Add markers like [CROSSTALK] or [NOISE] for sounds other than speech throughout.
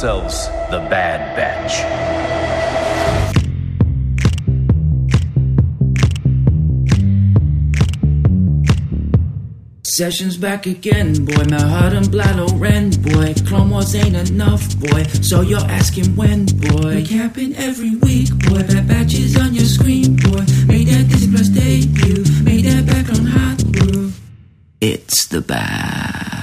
yourselves the Bad Batch. Sessions back again, boy. My heart and blood Ren, boy. Clone Wars ain't enough, boy. So you're asking when, boy. Capping every week, boy. Bad batches on your screen, boy. Made that Disney Plus debut. Made that background hot, bro. It's the Bad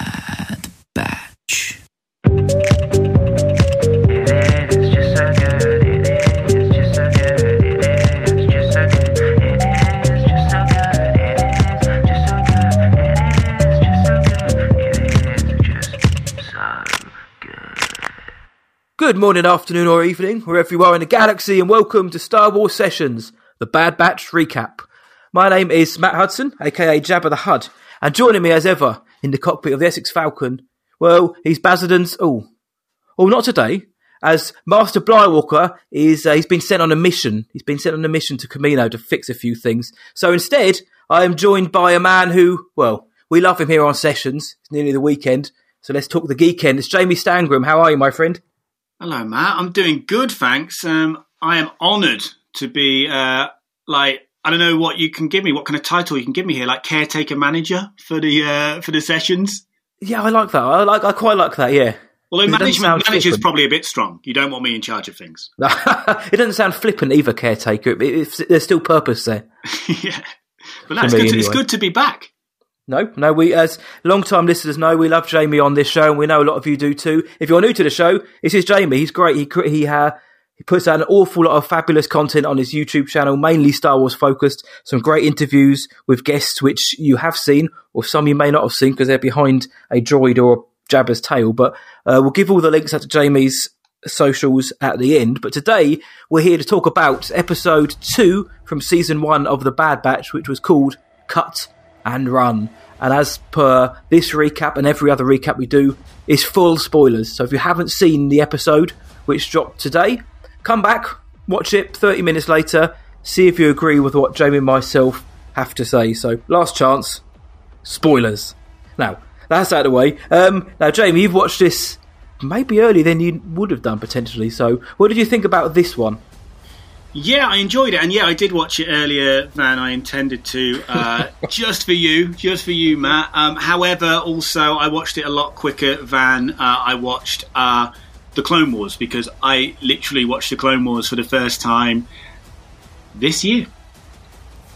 Good morning, afternoon, or evening, wherever you are in the galaxy, and welcome to Star Wars Sessions, the Bad Batch recap. My name is Matt Hudson, aka Jabba the Hud, and joining me as ever in the cockpit of the Essex Falcon, well, he's Bazzodan's. Oh, oh, not today, as Master Blywalker is. Uh, he's been sent on a mission. He's been sent on a mission to Kamino to fix a few things. So instead, I am joined by a man who, well, we love him here on Sessions. It's nearly the weekend, so let's talk the geekend. It's Jamie Stangram. How are you, my friend? Hello, Matt. I'm doing good, thanks. Um, I am honoured to be uh, like I don't know what you can give me, what kind of title you can give me here, like caretaker manager for the uh, for the sessions. Yeah, I like that. I like. I quite like that. Yeah. Although It management manager is probably a bit strong. You don't want me in charge of things. [LAUGHS] it doesn't sound flippant either, caretaker. It, it's, there's still purpose there. [LAUGHS] yeah, but that's good. To, it's good to be back. No, no, we, as long-time listeners know, we love Jamie on this show, and we know a lot of you do too. If you're new to the show, this is Jamie. He's great. He, he, uh, he puts out an awful lot of fabulous content on his YouTube channel, mainly Star Wars focused. Some great interviews with guests, which you have seen, or some you may not have seen because they're behind a droid or a Jabba's tail. But uh, we'll give all the links out to Jamie's socials at the end. But today we're here to talk about episode two from season one of The Bad Batch, which was called Cut and Run. And as per this recap and every other recap we do, is full spoilers. So if you haven't seen the episode which dropped today, come back, watch it 30 minutes later, see if you agree with what Jamie and myself have to say. So last chance, spoilers. Now, that's out of the way. Um, now, Jamie, you've watched this maybe earlier than you would have done potentially. So, what did you think about this one? Yeah, I enjoyed it, and yeah, I did watch it earlier than I intended to, uh, [LAUGHS] just for you, just for you, Matt. Um, however, also I watched it a lot quicker than uh, I watched uh, the Clone Wars because I literally watched the Clone Wars for the first time this year.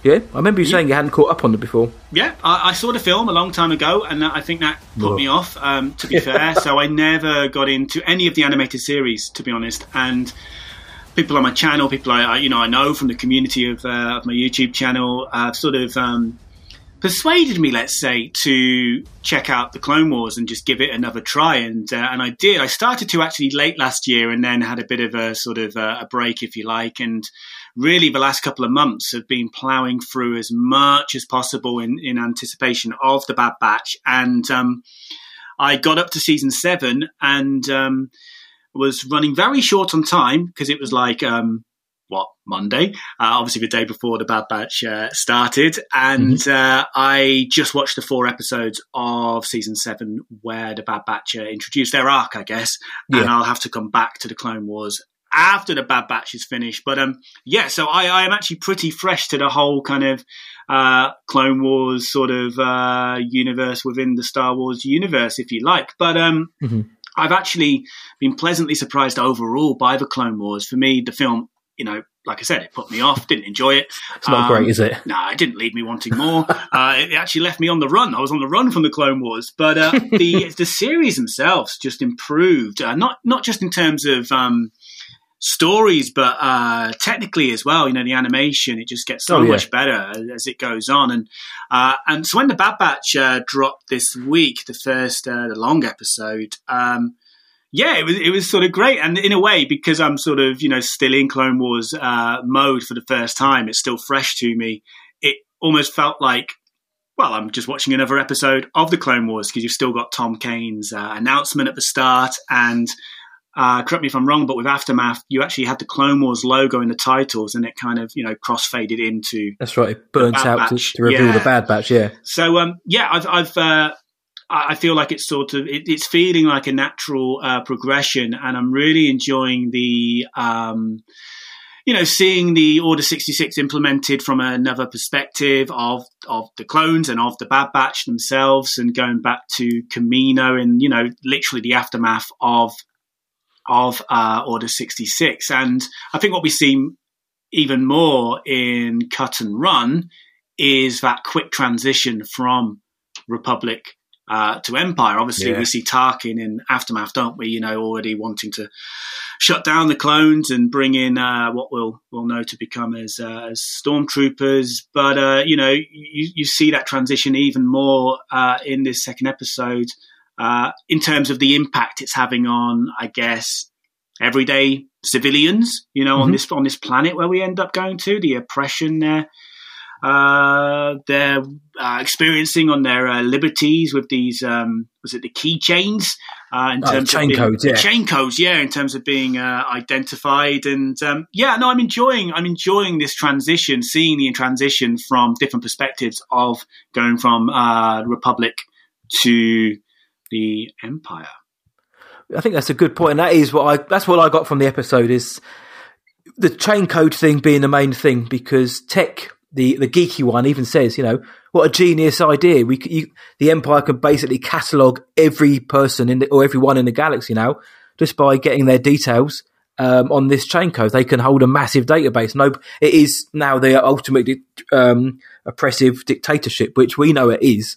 Yeah, I remember you saying you hadn't caught up on it before. Yeah, I, I saw the film a long time ago, and that, I think that put me off. Um, to be fair, [LAUGHS] so I never got into any of the animated series, to be honest. And people on my channel, people I, I you know I know from the community of, uh, of my YouTube channel, have sort of um, persuaded me, let's say, to check out the Clone Wars and just give it another try. And uh, and I did. I started to actually late last year, and then had a bit of a sort of uh, a break, if you like, and really the last couple of months have been ploughing through as much as possible in, in anticipation of the Bad Batch. And um, I got up to season seven and um, was running very short on time because it was like, um, what, Monday? Uh, obviously, the day before the Bad Batch uh, started. And uh, I just watched the four episodes of season seven where the Bad Batch uh, introduced their arc, I guess. And I'll have to come back to the Clone Wars after the Bad Batch is finished. But um, yeah, so I, I am actually pretty fresh to the whole kind of uh, Clone Wars sort of uh, universe within the Star Wars universe, if you like. But um, Mhm. I've actually been pleasantly surprised overall by the Clone Wars. For me, the film, you know, like I said, it put me off. Didn't enjoy it. It's not Um, great, is it? no, it didn't leave me wanting more. [LAUGHS] uh, it actually left me on the run. I was on the run from the Clone Wars, but uh, [LAUGHS] the the series themselves just improved. Uh, not not just in terms of um, stories, but uh, technically as well. You know, the animation it just gets so Oh, yeah. much better as, as it goes on. And uh, and so when the Bad Batch uh, dropped this week, the first uh, the long episode. Um, yeah, it was it was sort of great, and in a way, because I'm sort of you know still in Clone Wars uh, mode for the first time, it's still fresh to me. It almost felt like, well, I'm just watching another episode of the Clone Wars because you've still got Tom Kane's uh, announcement at the start, and uh, correct me if I'm wrong, but with Aftermath, you actually had the Clone Wars logo in the titles, and it kind of you know cross faded into That's right. It burns Bad out to, to reveal yeah. the Bad Batch. Yeah. So um, yeah, I've, I've uh, I feel like it's sort of it, it's feeling like a natural uh, progression, and I'm really enjoying the. Um, you know, seeing the Order 66 implemented from another perspective of of the clones and of the Bad Batch themselves, and going back to Kamino and you know, literally the aftermath of of uh, Order 66. And I think what we see even more in Cut and Run is that quick transition from Republic uh, to Empire. Obviously, yeah. we see Tarkin in Aftermath, don't we? You know, already wanting to shut down the clones and bring in uh, what we'll we'll know to become as uh, as stormtroopers. But uh, you know, you, you see that transition even more uh, in this second episode uh, in terms of the impact it's having on, I guess, everyday civilians. You know, mm-hmm. on this on this planet where we end up going to, the oppression there uh, they're uh, experiencing on their uh, liberties with these um, was it the keychains uh, in oh, terms chain of being, codes, yeah. chain codes, yeah, in terms of being uh, identified and um, yeah, no, I'm enjoying I'm enjoying this transition, seeing the transition from different perspectives of going from uh, Republic to the Empire. I think that's a good point, and that is what I that's what I got from the episode is the chain code thing being the main thing because tech the the geeky one even says, you know, what a genius idea. We you, the Empire can basically catalog every person in the, or everyone in the galaxy now just by getting their details um, on this chain code. They can hold a massive database. No, it is now the ultimate um, oppressive dictatorship, which we know it is.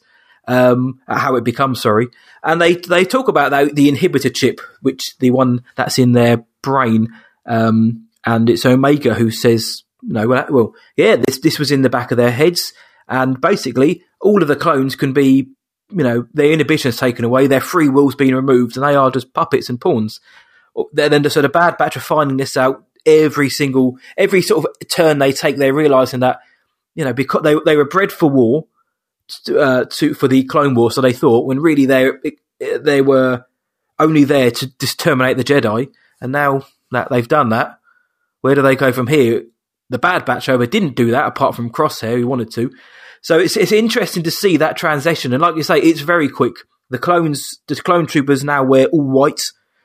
Um, how it becomes, sorry, and they they talk about the, the inhibitor chip, which the one that's in their brain, um, and it's Omega who says no, well, well, yeah, this this was in the back of their heads, and basically all of the clones can be, you know, their inhibitions taken away, their free will's been removed, and they are just puppets and pawns. Then the sort of bad batch of finding this out every single every sort of turn they take, they're realizing that you know because they they were bred for war, uh, to for the Clone War, so they thought when really they they were only there to just terminate the Jedi, and now that they've done that, where do they go from here? The Bad Batch, however, didn't do that apart from Crosshair, who wanted to. So it's it's interesting to see that transition. And like you say, it's very quick. The clones, the clone troopers now wear all white.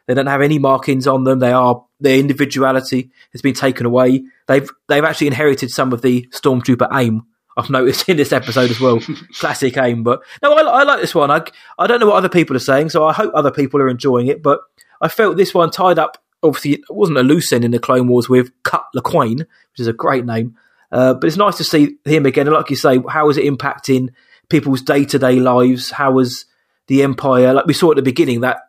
They don't have any markings on them. They are their individuality has been taken away. They've they've actually inherited some of the stormtrooper aim. I've noticed in this episode as well, [LAUGHS] classic aim. But no, I, I like this one. I I don't know what other people are saying, so I hope other people are enjoying it. But I felt this one tied up obviously it wasn't a loose end in the Clone Wars with Cut Lawquane, which is a great name. Uh, but it's nice to see him again. And like you say, how is it impacting people's day to day lives? How was the Empire? Like we saw at the beginning, that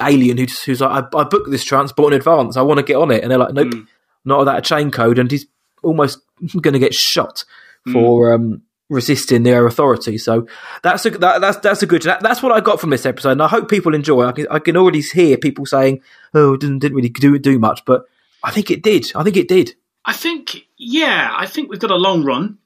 alien who just, who's like, I, I, booked this transport in advance. I want to get on it. And they're like, nope, mm. not without a chain code. And he's almost [LAUGHS] going to get shot for mm. um, resisting their authority. So that's a that, that's that's a good. That, that's what I got from this episode, and I hope people enjoy. I can, I can already hear people saying, "Oh, didn't didn't really do do much," but I think it did. I think it did. I think yeah, I think we've got a long run.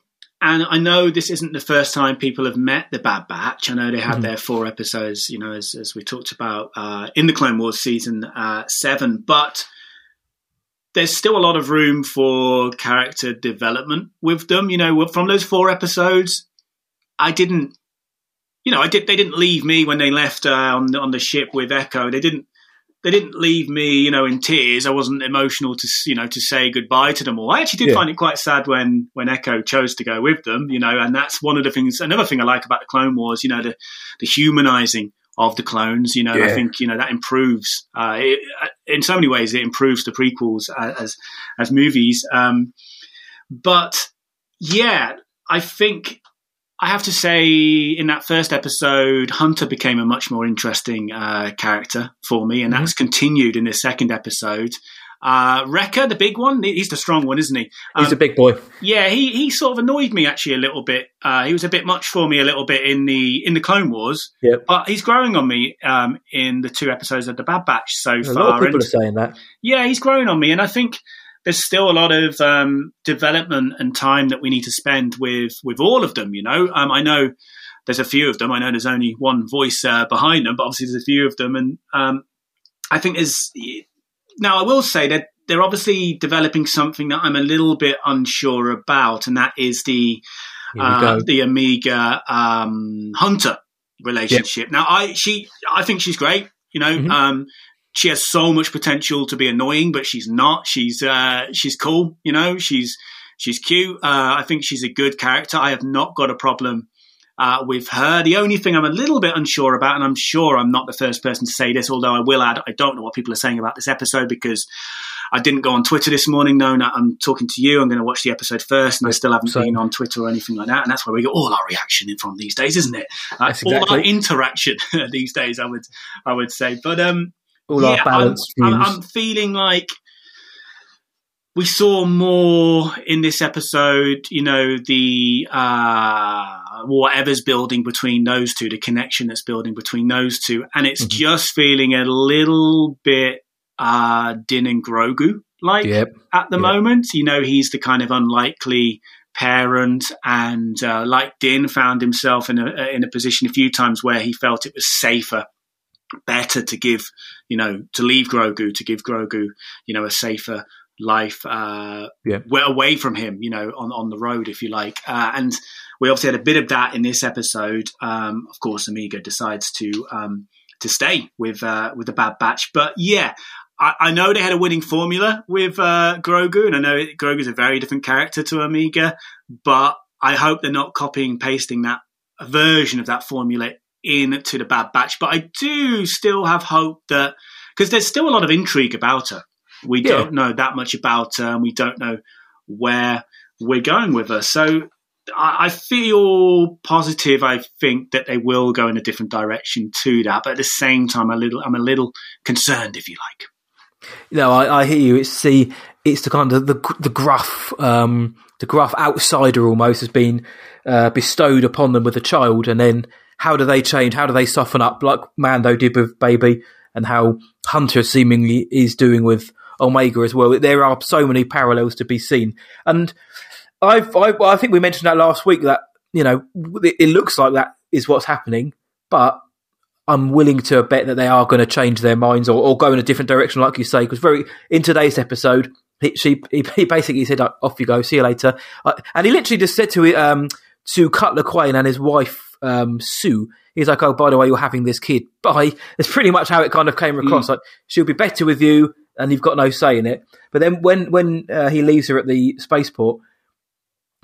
And I know this isn't the first time people have met the Bad Batch. I know they had mm-hmm. their four episodes, you know, as, as we talked about uh, in the Clone Wars season uh, seven. But there's still a lot of room for character development with them. You know, from those four episodes, I didn't, you know, I did. They didn't leave me when they left uh, on the, on the ship with Echo. They didn't. They didn't leave me, you know, in tears. I wasn't emotional to, you know, to say goodbye to them all. I actually did yeah. find it quite sad when when Echo chose to go with them, you know, and that's one of the things. Another thing I like about the Clone Wars, you know, the the humanizing of the clones. You know, yeah. I think you know that improves uh, it, in so many ways. It improves the prequels as as movies. Um, but yeah, I think I have to say in that first episode, Hunter became a much more interesting uh, character for me, and mm-hmm. that's continued in the second episode. Uh, Wrecker, the big one, he's the strong one, isn't he? Um, he's a big boy. Yeah, he he sort of annoyed me actually a little bit. Uh, he was a bit much for me a little bit in the in the Clone Wars. Yep. But he's growing on me um, in the two episodes of the Bad Batch so a far. A lot of people and, are saying that. Yeah, he's growing on me, and I think there's still a lot of um, development and time that we need to spend with with all of them. You know, um, I know there's a few of them. I know there's only one voice uh, behind them, but obviously there's a few of them, and um, I think there's now I will say that they're obviously developing something that I'm a little bit unsure about, and that is the uh, the Omega um, Hunter. relationship. Now, I she I think she's great. You know, Mhm. um, she has so much potential to be annoying, but she's not. She's uh, she's cool. You know, she's she's cute. Uh, I think she's a good character. I have not got a problem uh, with her. The only thing I'm a little bit unsure about, and I'm sure I'm not the first person to say this, although I will add, I don't know what people are saying about this episode because I didn't go on Twitter this morning knowing that I'm talking to you. I'm going to watch the episode first, and I still haven't Same. been on Twitter or anything like that. And that's where we get all our reaction in from these days, isn't it? Uh, That's All our interaction [LAUGHS] these days, I would, I would say. But um, All yeah, our balanced I'm, I'm. I'm feeling like we saw more in this episode. You know, the uh, whatever's building between those two, the connection that's building between those two, and it's Mhm. just feeling a little bit uh, Din and Grogu like Yep. at the Yeah. moment. You know, he's the kind of unlikely parent, and uh, like Din, found himself in a in a position a few times where he felt it was safer, better to give, you know, to leave Grogu, to give Grogu, you know, a safer life uh, Yeah. well away from him, you know, on on the road, if you like, uh, and. We obviously had a bit of that in this episode. Um, of course, Omega decides to um, to stay with uh, with the Bad Batch, but yeah, I, I know they had a winning formula with uh, Grogu, and I know Grogu's a very different character to Omega, but I hope they're not copying pasting that version of that formula into the Bad Batch. But I do still have hope that because there's still a lot of intrigue about her. We Yeah. don't know that much about her, and we don't know where we're going with her. So I, I feel positive. I think that they will go in a different direction to that, but at the same time, a little, I'm a little concerned, if you like. No, I, I hear you. It's the it's the kind of the the gruff um, the gruff outsider almost has been uh, bestowed upon them with a child, and then how do they change? How do they soften up, like Mando did with Baby, and how Hunter seemingly is doing with Omega as well. There are so many parallels to be seen, and I've I, I think we mentioned that last week that you know it, it looks like that is what's happening, but I'm willing to bet that they are going to change their minds or, or go in a different direction, like you say. Because very in today's episode, he, she he, he basically said, "Off you go, see you later," uh, and he literally just said to um to Cut Lawquane and his wife um Sue, he's like, "Oh, by the way, you're having this kid." Bye. That's pretty much how it kind of came across. Like she'll be better with you, and you've got no say in it. But then when when uh, he leaves her at the spaceport,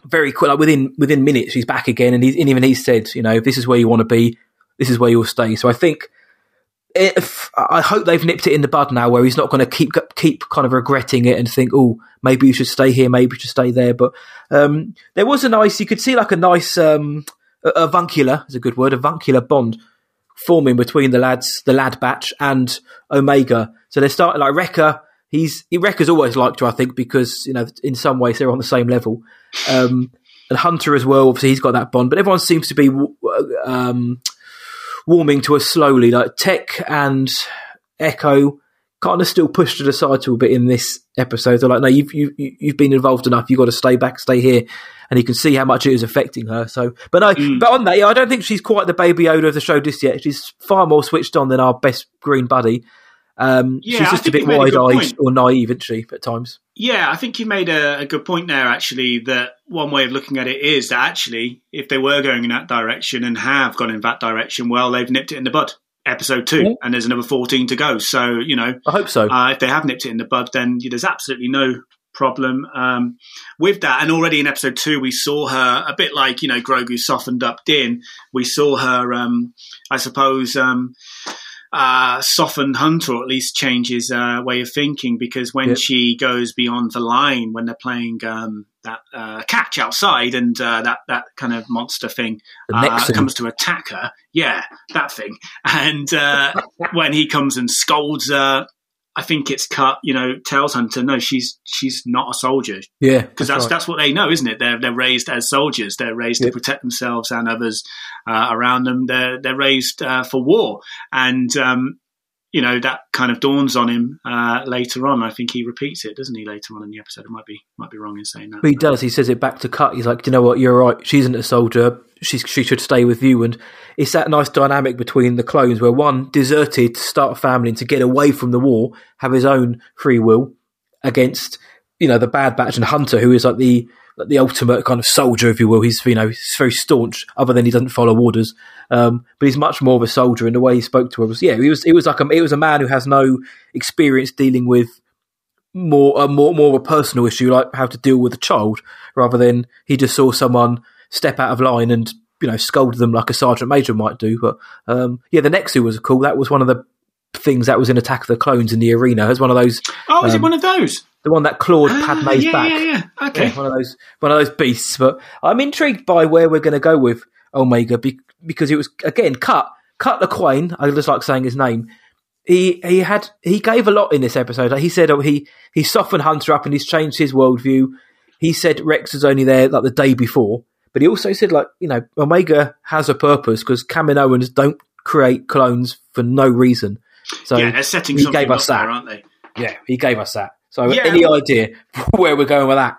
very quick, like within within minutes, she's back again, and, he's, and even he said, you know, this is where you want to be, this is where you'll stay. So I think if I hope they've nipped it in the bud now, where he's not going to keep keep kind of regretting it and think, oh, maybe you should stay here, maybe you should stay there. But um, there was a nice, you could see like a nice um, a- avuncular is a good word, avuncular bond forming between the lads, the lad batch and Omega. So they're starting like Wrecker. He's he, Wrecker's always liked her, I think, because you know in some ways they're on the same level. Um, and Hunter as well. Obviously, he's got that bond, but everyone seems to be um, warming to us slowly. Like Tech and Echo kind of still pushed to aside side to a bit in this episode. They're like, no, you've you, you- you've been involved enough. You've got to stay back, stay here, and you can see how much it is affecting her. So, but no, Mm. but on that, yeah, I don't think she's quite the baby Yoda of the show just yet. She's far more switched on than our best green buddy. Um, Yeah, she's just a bit you made a wide eyed or naive, isn't she, at times? Yeah, I think you made a, a good point there, actually, that one way of looking at it is that actually, if they were going in that direction and have gone in that direction, well, they've nipped it in the bud. Episode two, Yeah. and there's another 14 to go. So, you know, I hope so. uh, if they have nipped it in the bud, then there's absolutely no problem um, with that. And already in episode two, we saw her a bit like, you know, Grogu softened up Din. We saw her, um, I suppose, um, uh, soften Hunter, or at least change his uh, way of thinking, because when Yep. she goes beyond the line, when they're playing um, that uh, catch outside and uh, that, that kind of monster thing uh, comes to attack her. Yeah, that thing. And uh, [LAUGHS] when he comes and scolds her, I think it's cut. You know, tells Hunter, no, she's she's not a soldier yeah, because that's right. that's what they know, isn't it? They're they're raised as soldiers. They're raised Yep. to protect themselves and others uh, around them. They're they're raised uh, for war, and um, you know that kind of dawns on him uh, later on. I think he repeats it, doesn't he? Later on in the episode, I might be might be wrong in saying that. He does. He says it back to Cut. He's like, "Do you know what? You're right. She isn't a soldier. She's, she should stay with you." And it's that nice dynamic between the clones, where one deserted to start a family and to get away from the war, have his own free will against you know the Bad Batch and Hunter, who is like the the ultimate kind of soldier, if you will. He's you know he's very staunch, other than he doesn't follow orders. Um, but he's much more of a soldier in the way he spoke to. Was yeah, he was he was like a, he was a man who has no experience dealing with more a more more of a personal issue like how to deal with a child, rather than he just saw someone step out of line and you know scold them like a sergeant major might do. But um, yeah, the Nexu was cool. That was one of the things that was in Attack of the Clones in the arena. It was one of those. Oh, is um, it one of those? The one that clawed Ah, Padme's yeah, back. yeah, yeah. Okay. Yeah, one of those one of those beasts. But I'm intrigued by where we're going to go with Omega be, because it was again cut cut Quain. I just like saying his name. He he had he gave a lot in this episode. Like he said oh, he he softened Hunter up and he's changed his worldview. He said Rex was only there like the day before, but he also said like you know Omega has a purpose because Kaminoans don't create clones for no reason. So yeah, they're setting he something gave up us that. there, aren't they? yeah, he gave us that. So Yeah. any idea [LAUGHS] where we're going with that?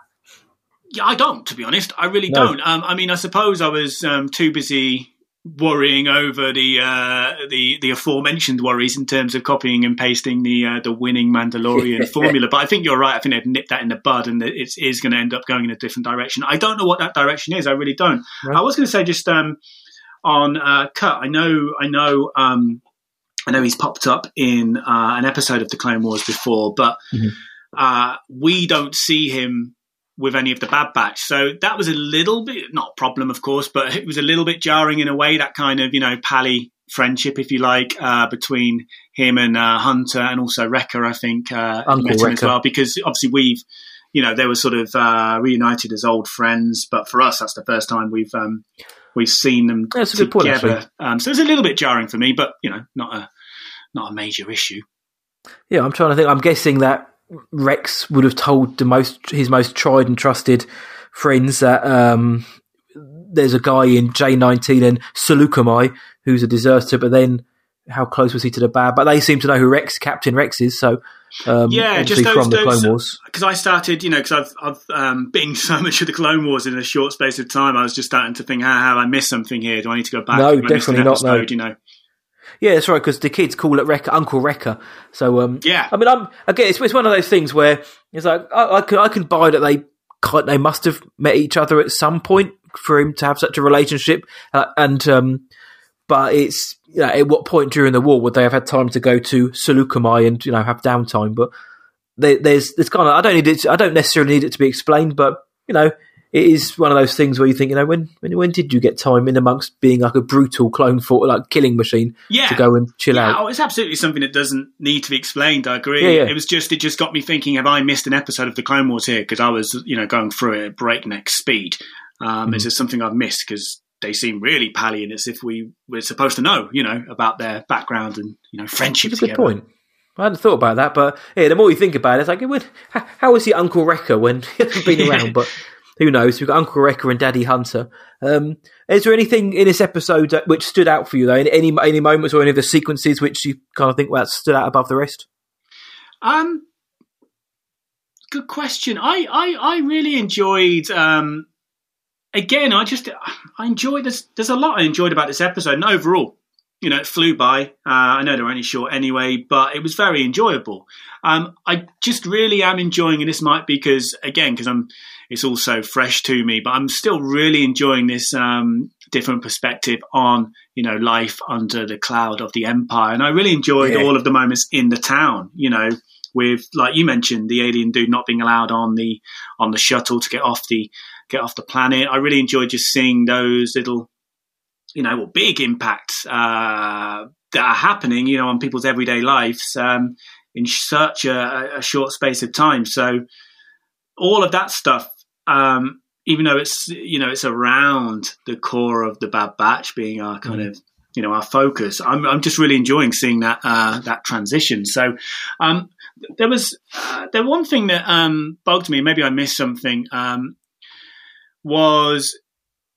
Yeah, I don't, to be honest. I really No. don't. Um, I mean, I suppose I was um, too busy worrying over the uh, the the aforementioned worries in terms of copying and pasting the uh, the winning Mandalorian [LAUGHS] formula. But I think you're right. I think they've nipped that in the bud, and it is going to end up going in a different direction. I don't know what that direction is. I really don't. I was going to say just um, on uh, cut. I know. I know. Um, I know he's popped up in uh, an episode of the Clone Wars before, but Mhm. Uh, we don't see him with any of the Bad Batch. So that was a little bit, not a problem, of course, but it was a little bit jarring in a way, that kind of, you know, pally friendship, if you like, uh, between him and uh, Hunter and also Wrecker, I think, uh, Uncle met him as well, because obviously we've, you know, they were sort of uh, reunited as old friends, but for us, that's the first time we've um, we've seen them That's good point, together. um, so it's a little bit jarring for me, but you know, not a not a major issue. Yeah, I'm trying to think. I'm guessing that Rex would have told the most his most tried and trusted friends that um, there's a guy in J19 and Saleucami who's a deserter, but then how close was he to the bad? But they seem to know who Rex, Captain Rex is. So um, Yeah, just those- from the those- Clone Wars. because I started, you know, because I've I've um, binged [LAUGHS] so much of the Clone Wars in a short space of time. I was just starting to think, how have I missed something here? Do I need to go back? No, definitely not, no. episode, You know, Yeah, that's right. Because the kids call it Wrecker, Uncle Wrecker. So um, Yeah. I mean, I'm again. It's, it's one of those things where it's like I, I can I can buy that they they must have met each other at some point for him to have such a relationship, uh, and um, but it's you know, at what point during the war would they have had time to go to Saleucami and you know have downtime? But there, there's it's kind of I don't need it. To, I don't necessarily need it to be explained, but you know. It is one of those things where you think, you know, when, when when did you get time in amongst being like a brutal clone for like killing machine yeah. to go and chill yeah, out? oh, it's absolutely something that doesn't need to be explained. I agree. Yeah, yeah. It was just it just got me thinking: Have I missed an episode of the Clone Wars here? Because I was, you know, going through it at breakneck speed. Um, Mm-hmm. Is there something I've missed? Because they seem really pally and as if we were supposed to know, you know, about their background and you know friendship That's a good together. point. I hadn't thought about that, but yeah, the more you think about it, it's like, how, how is he Uncle Wrecker when [LAUGHS] he hasn't been [LAUGHS] around? But who knows? We've got Uncle Wrecker and Daddy Hunter. Um, is there anything in this episode which stood out for you, though? Any, any any moments or any of the sequences which you kind of think well, stood out above the rest? Um, good question. I I, I really enjoyed. Um, again, I just I enjoyed this. There's a lot I enjoyed about this episode, and overall, you know, it flew by. Uh, I know they're only short anyway, but it was very enjoyable. Um, I just really am enjoying, and this might be because again, because I'm, it's all so fresh to me, but I'm still really enjoying this um, different perspective on you know life under the cloud of the empire, and I really enjoyed Yeah. all of the moments in the town. You know, with like you mentioned, the alien dude not being allowed on the on the shuttle to get off the get off the planet. I really enjoyed just seeing those little you know, well, big impacts uh, that are happening, you know, on people's everyday lives um, in such a, a short space of time. So all of that stuff, um, even though it's you know it's around the core of the Bad Batch being our kind of you know our focus, I'm I'm just really enjoying seeing that uh, that transition. So um, there was uh, the one thing that um, bugged me. Maybe I missed something. Um, was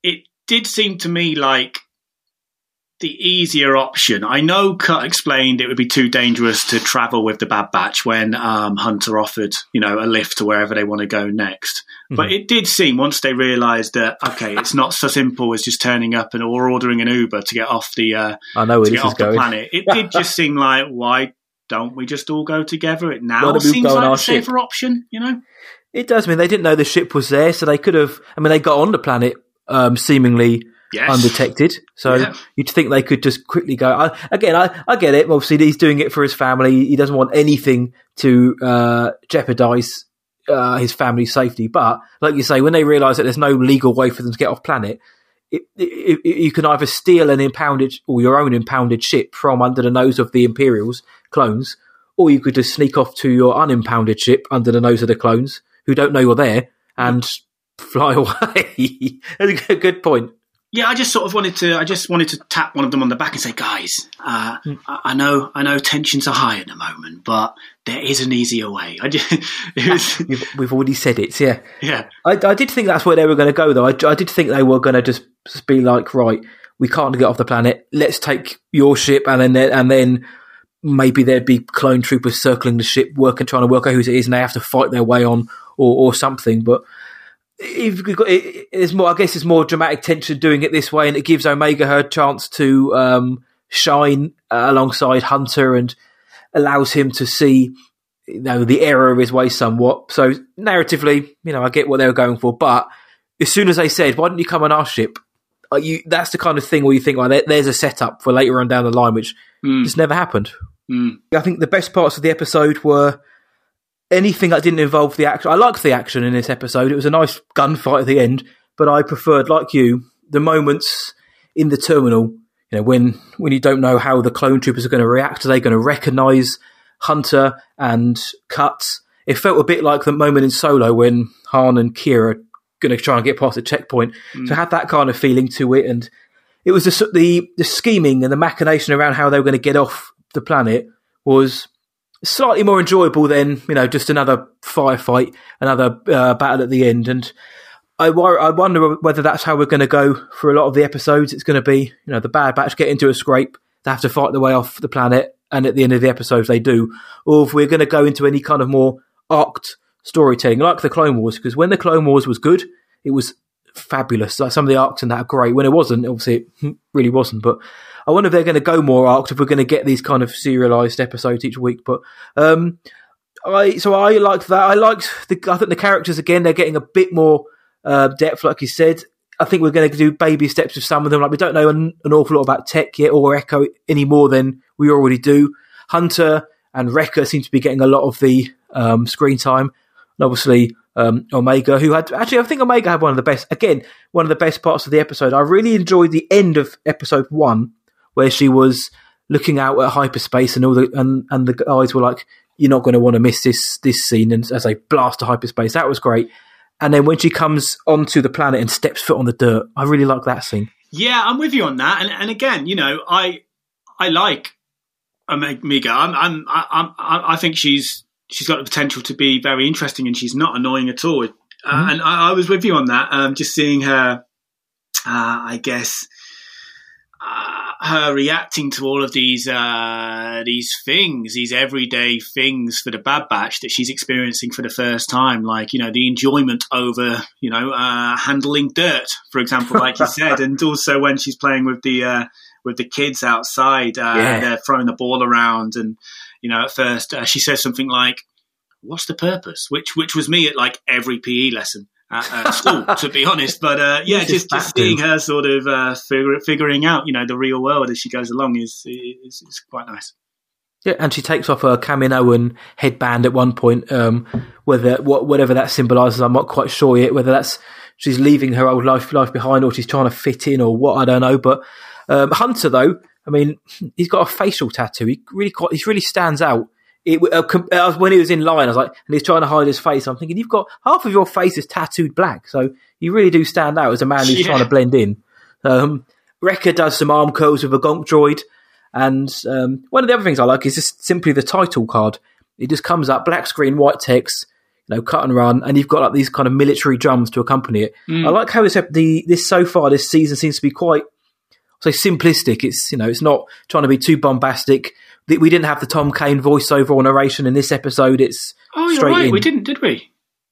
it did seem to me like the easier option. I know Cut explained it would be too dangerous to travel with the Bad Batch when um, Hunter offered, you know, a lift to wherever they want to go next. But it did seem once they realised that okay, it's not so simple as just turning up and or ordering an Uber to get off the uh, I know to get off the going. planet. It did just seem like why don't we just all go together? It now seems like a ship? safer option, you know. It does I mean they didn't know the ship was there, so they could have. I mean, they got on the planet um, seemingly Yes. undetected. So Yeah. you'd think they could just quickly go. I, again, I, I get it. Obviously, he's doing it for his family. He doesn't want anything to uh, jeopardize uh, his family's safety. But like you say, when they realise that there's no legal way for them to get off planet, it, it, it, you can either steal an impounded or your own impounded ship from under the nose of the Imperials clones, or you could just sneak off to your unimpounded ship under the nose of the clones who don't know you're there and [LAUGHS] fly away. [LAUGHS] That's a good point. Yeah, I just sort of wanted to. I just wanted to tap one of them on the back and say, "Guys, uh, Hmm. I, know, I know, tensions are high at the moment, but there is an easier way." I just, [LAUGHS] was, [LAUGHS] we've already said it. Yeah, yeah, I, I did think that's where they were going to go, though. I, I did think they were going to just, be like, right, we can't get off the planet. Let's take your ship, and then and then maybe there'd be clone troopers circling the ship, working, trying to work out who it is, and they have to fight their way on or, or something. But got, it, it's more, I guess, it's more dramatic tension doing it this way, and it gives Omega her chance to um, shine uh, alongside Hunter and allows him to see you know the error of his way somewhat. So narratively, you know, I get what they were going for, but as soon as they said, "Why don't you come on our ship?" Uh, you, that's the kind of thing where you think, "Well, there, there's a setup for later on down the line," which Mm. just never happened. Mm. I think the best parts of the episode were anything that didn't involve the action. I liked the action in this episode. It was a nice gunfight at the end, but I preferred, like you, the moments in the terminal. You know, when when you don't know how the clone troopers are going to react, are they going to recognise Hunter and Cuts? It felt a bit like the moment in Solo when Han and Qi'ra are going to try and get past the checkpoint. So it mm. had that kind of feeling to it, and it was the, the the scheming and the machination around how they were going to get off the planet was slightly more enjoyable than you know just another firefight, another uh, battle at the end. And I, I wonder whether that's how we're going to go for a lot of the episodes. It's going to be you know the Bad Batch get into a scrape, they have to fight their way off the planet, and at the end of the episodes they do, or if we're going to go into any kind of more arced storytelling like the Clone Wars, because when the Clone Wars was good, it was fabulous. Like some of the arcs in that are great. When it wasn't, obviously it [LAUGHS] really wasn't. But I wonder if they're going to go more arcs if we're going to get these kind of serialized episodes each week. But um, I so I liked that. I liked the. I think the characters again they're getting a bit more uh, depth, like you said. I think we're going to do baby steps with some of them. Like we don't know an, an awful lot about Tech yet or Echo any more than we already do. Hunter and Wrecker seem to be getting a lot of the um, screen time, and obviously um, Omega, who had actually I think Omega had one of the best again one of the best parts of the episode. I really enjoyed the end of episode one where she was looking out at hyperspace and all the and, and the guys were like, "You're not going to want to miss this this scene," and as they blast to hyperspace, that was great. And then when she comes onto the planet and steps foot on the dirt, I really like that scene. Yeah, I'm with you on that. And and again, you know, I I like Omega. I'm I'm I, I, I think she's she's got the potential to be very interesting, and she's not annoying at all. Uh, and I, I was with you on that. Um, just seeing her, uh, I guess. Uh, her reacting to all of these uh, these things, these everyday things for the Bad Batch that she's experiencing for the first time, like you know the enjoyment over you know uh, handling dirt, for example, like you said, and [LAUGHS] also when she's playing with the uh, with the kids outside, uh, Yeah. they're throwing the ball around, and you know at first uh, she says something like, "What's the purpose?" Which which was me at like every PE lesson at, at school, [LAUGHS] to be honest. But uh, yeah, this just just seeing her sort of uh, figure, figuring out, you know, the real world as she goes along is is, is quite nice. Yeah, and she takes off her Kaminoan headband at one point. Um, whether what whatever that symbolises, I'm not quite sure yet. Whether that's she's leaving her old life life behind, or she's trying to fit in, or what I don't know. But um, Hunter, though, I mean, [CLEARS THROAT] he's got a facial tattoo. He really quite, he really stands out. It, uh, uh, when he was in line, I was like, and he's trying to hide his face. I'm thinking, you've got half of your face is tattooed black, so you really do stand out as a man who's Yeah. trying to blend in. Um, Wrecker does some arm curls with a gonk droid. And um, one of the other things I like is just simply the title card. It just comes up, black screen, white text, you know, cut and run, and you've got like these kind of military drums to accompany it. I like how this the this so far this season seems to be quite say simplistic. It's you know it's not trying to be too bombastic. We didn't have the Tom Kane voiceover or narration in this episode. It's Oh, you're straight right. in. We didn't, did we?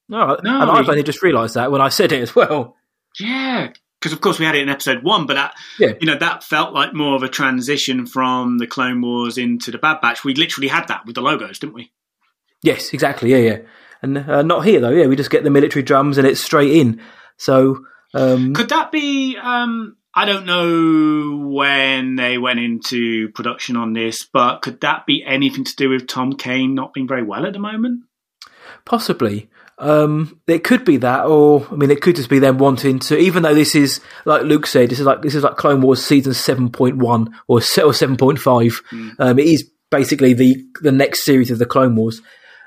No, No, and I've we- only just realised that when I said it as well. Yeah, because of course we had it in episode one, but that Yeah. you know that felt like more of a transition from the Clone Wars into the Bad Batch. We literally had that with the logos, didn't we? Yes, exactly. Yeah, yeah. and uh, not here though. Yeah, we just get the military drums and it's straight in. So um, Could that be? Um, I don't know when they went into production on this, but could that be anything to do with Tom Kane not being very well at the moment? Possibly. Um, it could be that, or I mean, it could just be them wanting to. Even though this is, like Luke said, this is like this is like Clone Wars season seven point one or or seven point five. Um, it is basically the the next series of the Clone Wars.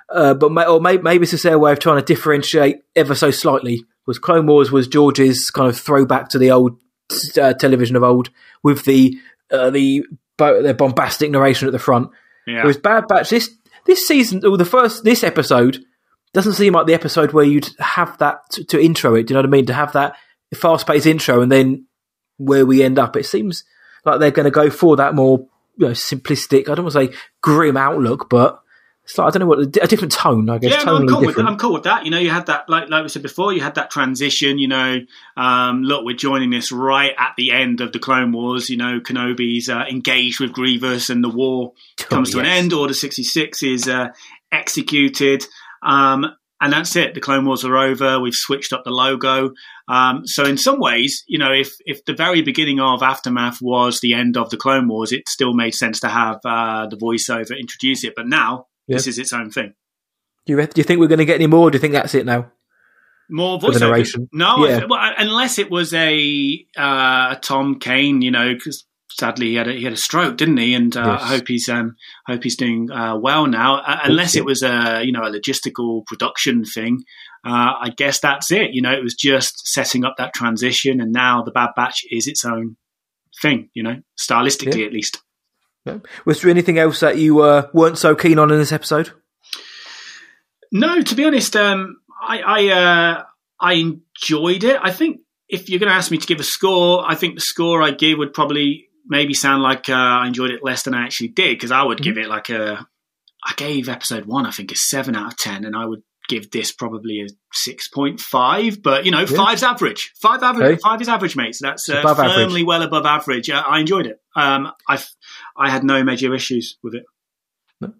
Uh, but may, or may, maybe it's just their way of trying to differentiate ever so slightly. Because Clone Wars was George's kind of throwback to the old uh, television of old, with the uh, the bo- the bombastic narration at the front. Yeah. Whereas Bad Batch this this season, or the first this episode, doesn't seem like the episode where you'd have that to, to intro it. Do you know what I mean? To have that fast paced intro and then where we end up. It seems like they're going to go for that more you know, simplistic. I don't want to say grim outlook, but it's like I don't know what a different tone. I guess Yeah, no, I'm cool with different. I'm cool with that. You know, you had that like like we said before, you had that transition. You know, um, look, we're joining this right at the end of the Clone Wars. You know, Kenobi's uh, engaged with Grievous, and the war [LAUGHS] comes to an Oh, end. Order sixty six is uh, executed. Um, and that's it. The Clone Wars are over. We've switched up the logo. Um, so in some ways, you know, if if the very beginning of Aftermath was the end of the Clone Wars, it still made sense to have uh, the voiceover introduce it. But now this is its own thing. Do you, do you think we're going to get any more? Or do you think that's it now? More voiceover. narration. No, Yeah. th- well, unless it was a uh, Tom Kane, you know, because sadly he had a, he had a stroke, didn't he? And uh, Yes. I hope he's um, hope he's doing uh, well now. Uh, unless it was a you know a logistical production thing, uh, I guess that's it. You know, it was just setting up that transition, and now the Bad Batch is its own thing. You know, stylistically Yeah. at least. Was there anything else that you uh, weren't so keen on in this episode? No, to be honest, um, I I, uh, I enjoyed it. I think if you're going to ask me to give a score, I think the score I give would probably maybe sound like uh, I enjoyed it less than I actually did because I would give it like a. I gave episode one, I think, a seven out of ten, and I would give this probably a six point five. But you know, five's average. Five average. Okay. Five is average, mate. So that's uh, firmly average. well above average. Uh, I enjoyed it. Um, I I had no major issues with it.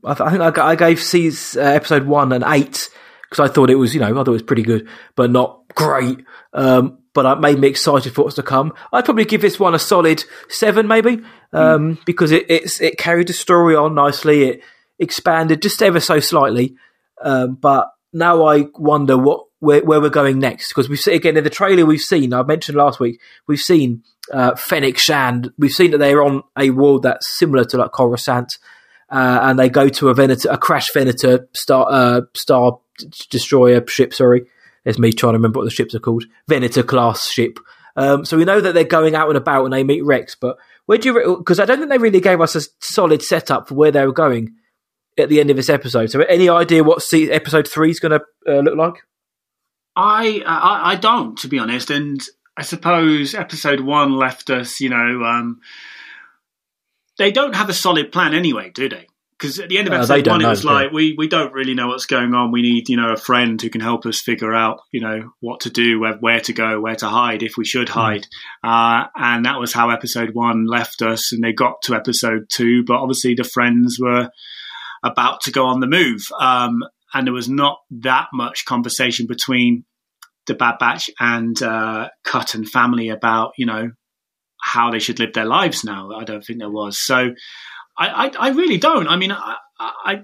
I, th- I think I, g- I gave C's uh, episode one an eight because I thought it was, you know, I thought it was pretty good, but not great. Um, but it made me excited for what's to come. I'd probably give this one a solid seven, maybe, um, because it it's, it carried the story on nicely. It expanded just ever so slightly, um, but now I wonder what where, where we're going next because we've seen again in the trailer we've seen. I mentioned last week we've seen uh, Fennec Shand. We've seen that they're on a world that's similar to like Coruscant uh, and they go to a Venator, a crash Venator star uh, star destroyer ship. Sorry, there's me trying to remember what the ships are called. Venator class ship. Um, so we know that they're going out and about and they meet Rex. But where do you? Because I don't think they really gave us a solid setup for where they were going at the end of this episode. So any idea what se- episode three is going to uh, look like? I, I I don't, to be honest, and I suppose episode one left us. You know, um, they don't have a solid plan anyway, do they? Because at the end of Uh, episode don't one, it was like we we don't really know what's going on. We need you know a friend who can help us figure out you know what to do, where, where to go, where to hide if we should Hmm. hide. Uh, and that was how episode one left us. And they got to episode two, but obviously the friends were about to go on the move. Um, and there was not that much conversation between the Bad Batch and uh, Cut and family about, you know, how they should live their lives now. I don't think there was. So I, I, I really don't. I mean, I, I,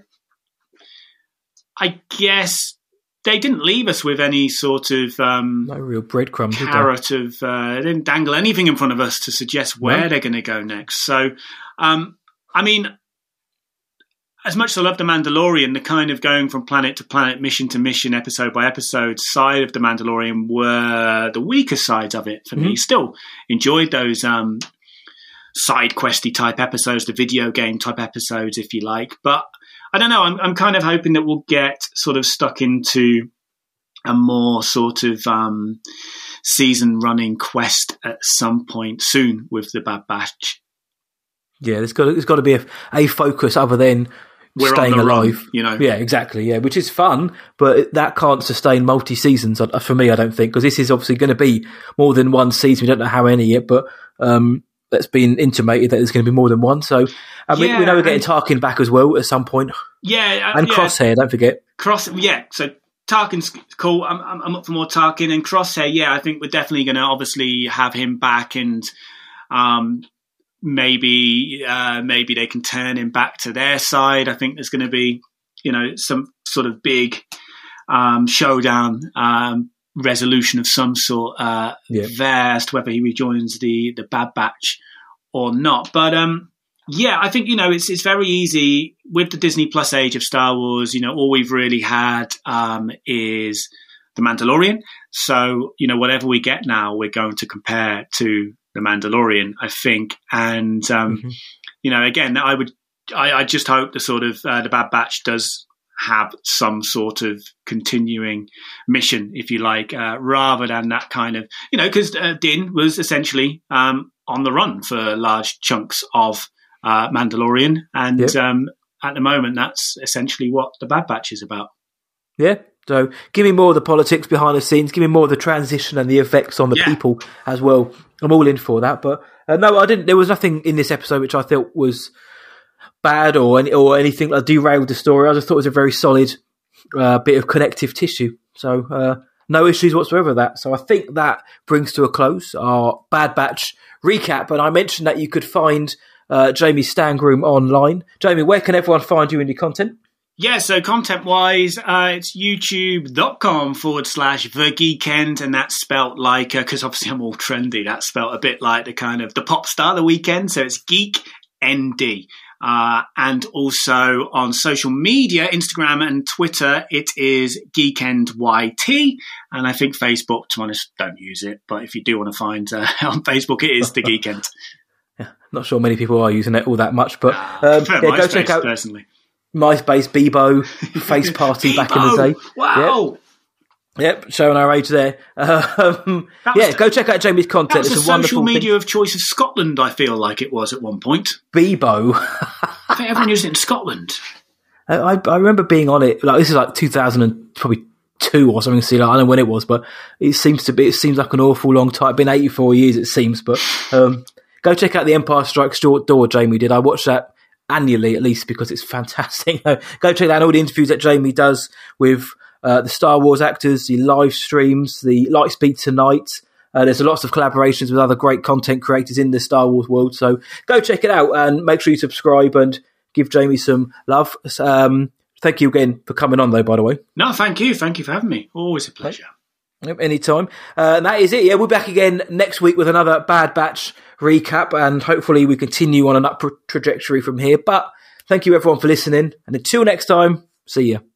I guess they didn't leave us with any sort of um, No real breadcrumbs. did they? carrot of uh, they didn't dangle anything in front of us to suggest where No. they're going to go next. So, um, I mean, as much as I love the Mandalorian, the kind of going from planet to planet, mission to mission, episode by episode side of the Mandalorian were the weaker sides of it for me. Still enjoyed those um, side questy type episodes, the video game type episodes, if you like. But I don't know. I'm, I'm kind of hoping that we'll get sort of stuck into a more sort of um, season running quest at some point soon with the Bad Batch. Yeah, there's got there's got to be a, a focus other than We're on staying the run, alive. you know. Yeah, exactly. Yeah, which is fun, but that can't sustain multi seasons uh, for me. I don't think because this is obviously going to be more than one season. We don't know how many yet, but um, that's been intimated that there's going to be more than one. So I mean, we Yeah, know we're getting and- Tarkin back as well at some point, Yeah, uh, and yeah. Crosshair. Don't forget. Cross, yeah. So Tarkin's cool. I'm, I'm, I'm up for more Tarkin and Crosshair. Yeah, I think we're definitely going to obviously have him back, and um, maybe uh, maybe they can turn him back to their side. I think there's going to be you know some sort of big um, showdown um, resolution of some sort uh, Yeah. there as to whether he rejoins the the Bad Batch or not. But um, yeah, I think you know it's it's very easy with the Disney Plus age of Star Wars. You know, all we've really had um, is the Mandalorian. So you know, whatever we get now, we're going to compare to the Mandalorian, I think. And um, Mhm. you know, again, I would, I, I just hope the sort of uh, the Bad Batch does have some sort of continuing mission, if you like, uh, rather than that kind of, you know, because uh, Din was essentially um, on the run for large chunks of uh, Mandalorian, and Yep. um, at the moment, that's essentially what the Bad Batch is about. Yeah. So give me more of the politics behind the scenes. Give me more of the transition and the effects on the Yeah. people as well. I'm all in for that. But uh, no, I didn't. There was nothing in this episode which I thought was bad or any, or anything that derailed the story. I just thought it was a very solid uh, bit of connective tissue. So uh, no issues whatsoever with that. So I think that brings to a close our Bad Batch recap. And I mentioned that you could find uh, Jamie's Stang online. Jamie, where can everyone find you in your content? Yeah, so content wise, uh, it's youtube.com forward slash the geekend, and that's spelt like, because obviously I'm all trendy, that's spelt a bit like the kind of the pop star the Weeknd, so it's geek ND. Uh, and also on social media, Instagram and Twitter, it is GeekendYT. And I think Facebook, to be honest, don't use it. But if you do want to find uh, [LAUGHS] on Facebook, it is the [LAUGHS] Geekend. Yeah, not sure many people are using it all that much, but um, yeah, go check out personally. MySpace, Bebo, Face [LAUGHS] Party back in the day. Wow. Yep, showing our age there. [LAUGHS] Um, That was- yeah, go check out Jamie's That content. was the It's a social thing. media of choice of Scotland, I feel like it was at one point. Bebo. [LAUGHS] I think everyone used it in Scotland. I, I I remember being on it. Like this is like 2000 and probably two or something. See, like, I don't know when it was, but it seems to be. It seems like an awful long time. It's been 84 years, it seems. But um, go check out the Empire Strikes Short Door. Jamie did. I watched that annually at least because it's fantastic. [LAUGHS] go check out all the interviews that Jamie does with uh, the Star Wars actors, the live streams, the Lightspeed Tonight. Uh, there's lots of collaborations with other great content creators in the Star Wars world. So go check it out and make sure you subscribe and give Jamie some love. Um, thank you again for coming on, though, by the way. No, thank you. Thank you for having me. Always a pleasure. Yep, anytime. Uh, and that is it. Yeah, we're back again next week with another Bad Batch recap, and hopefully we continue on an upward trajectory from here. But thank you everyone for listening, and until next time, see you.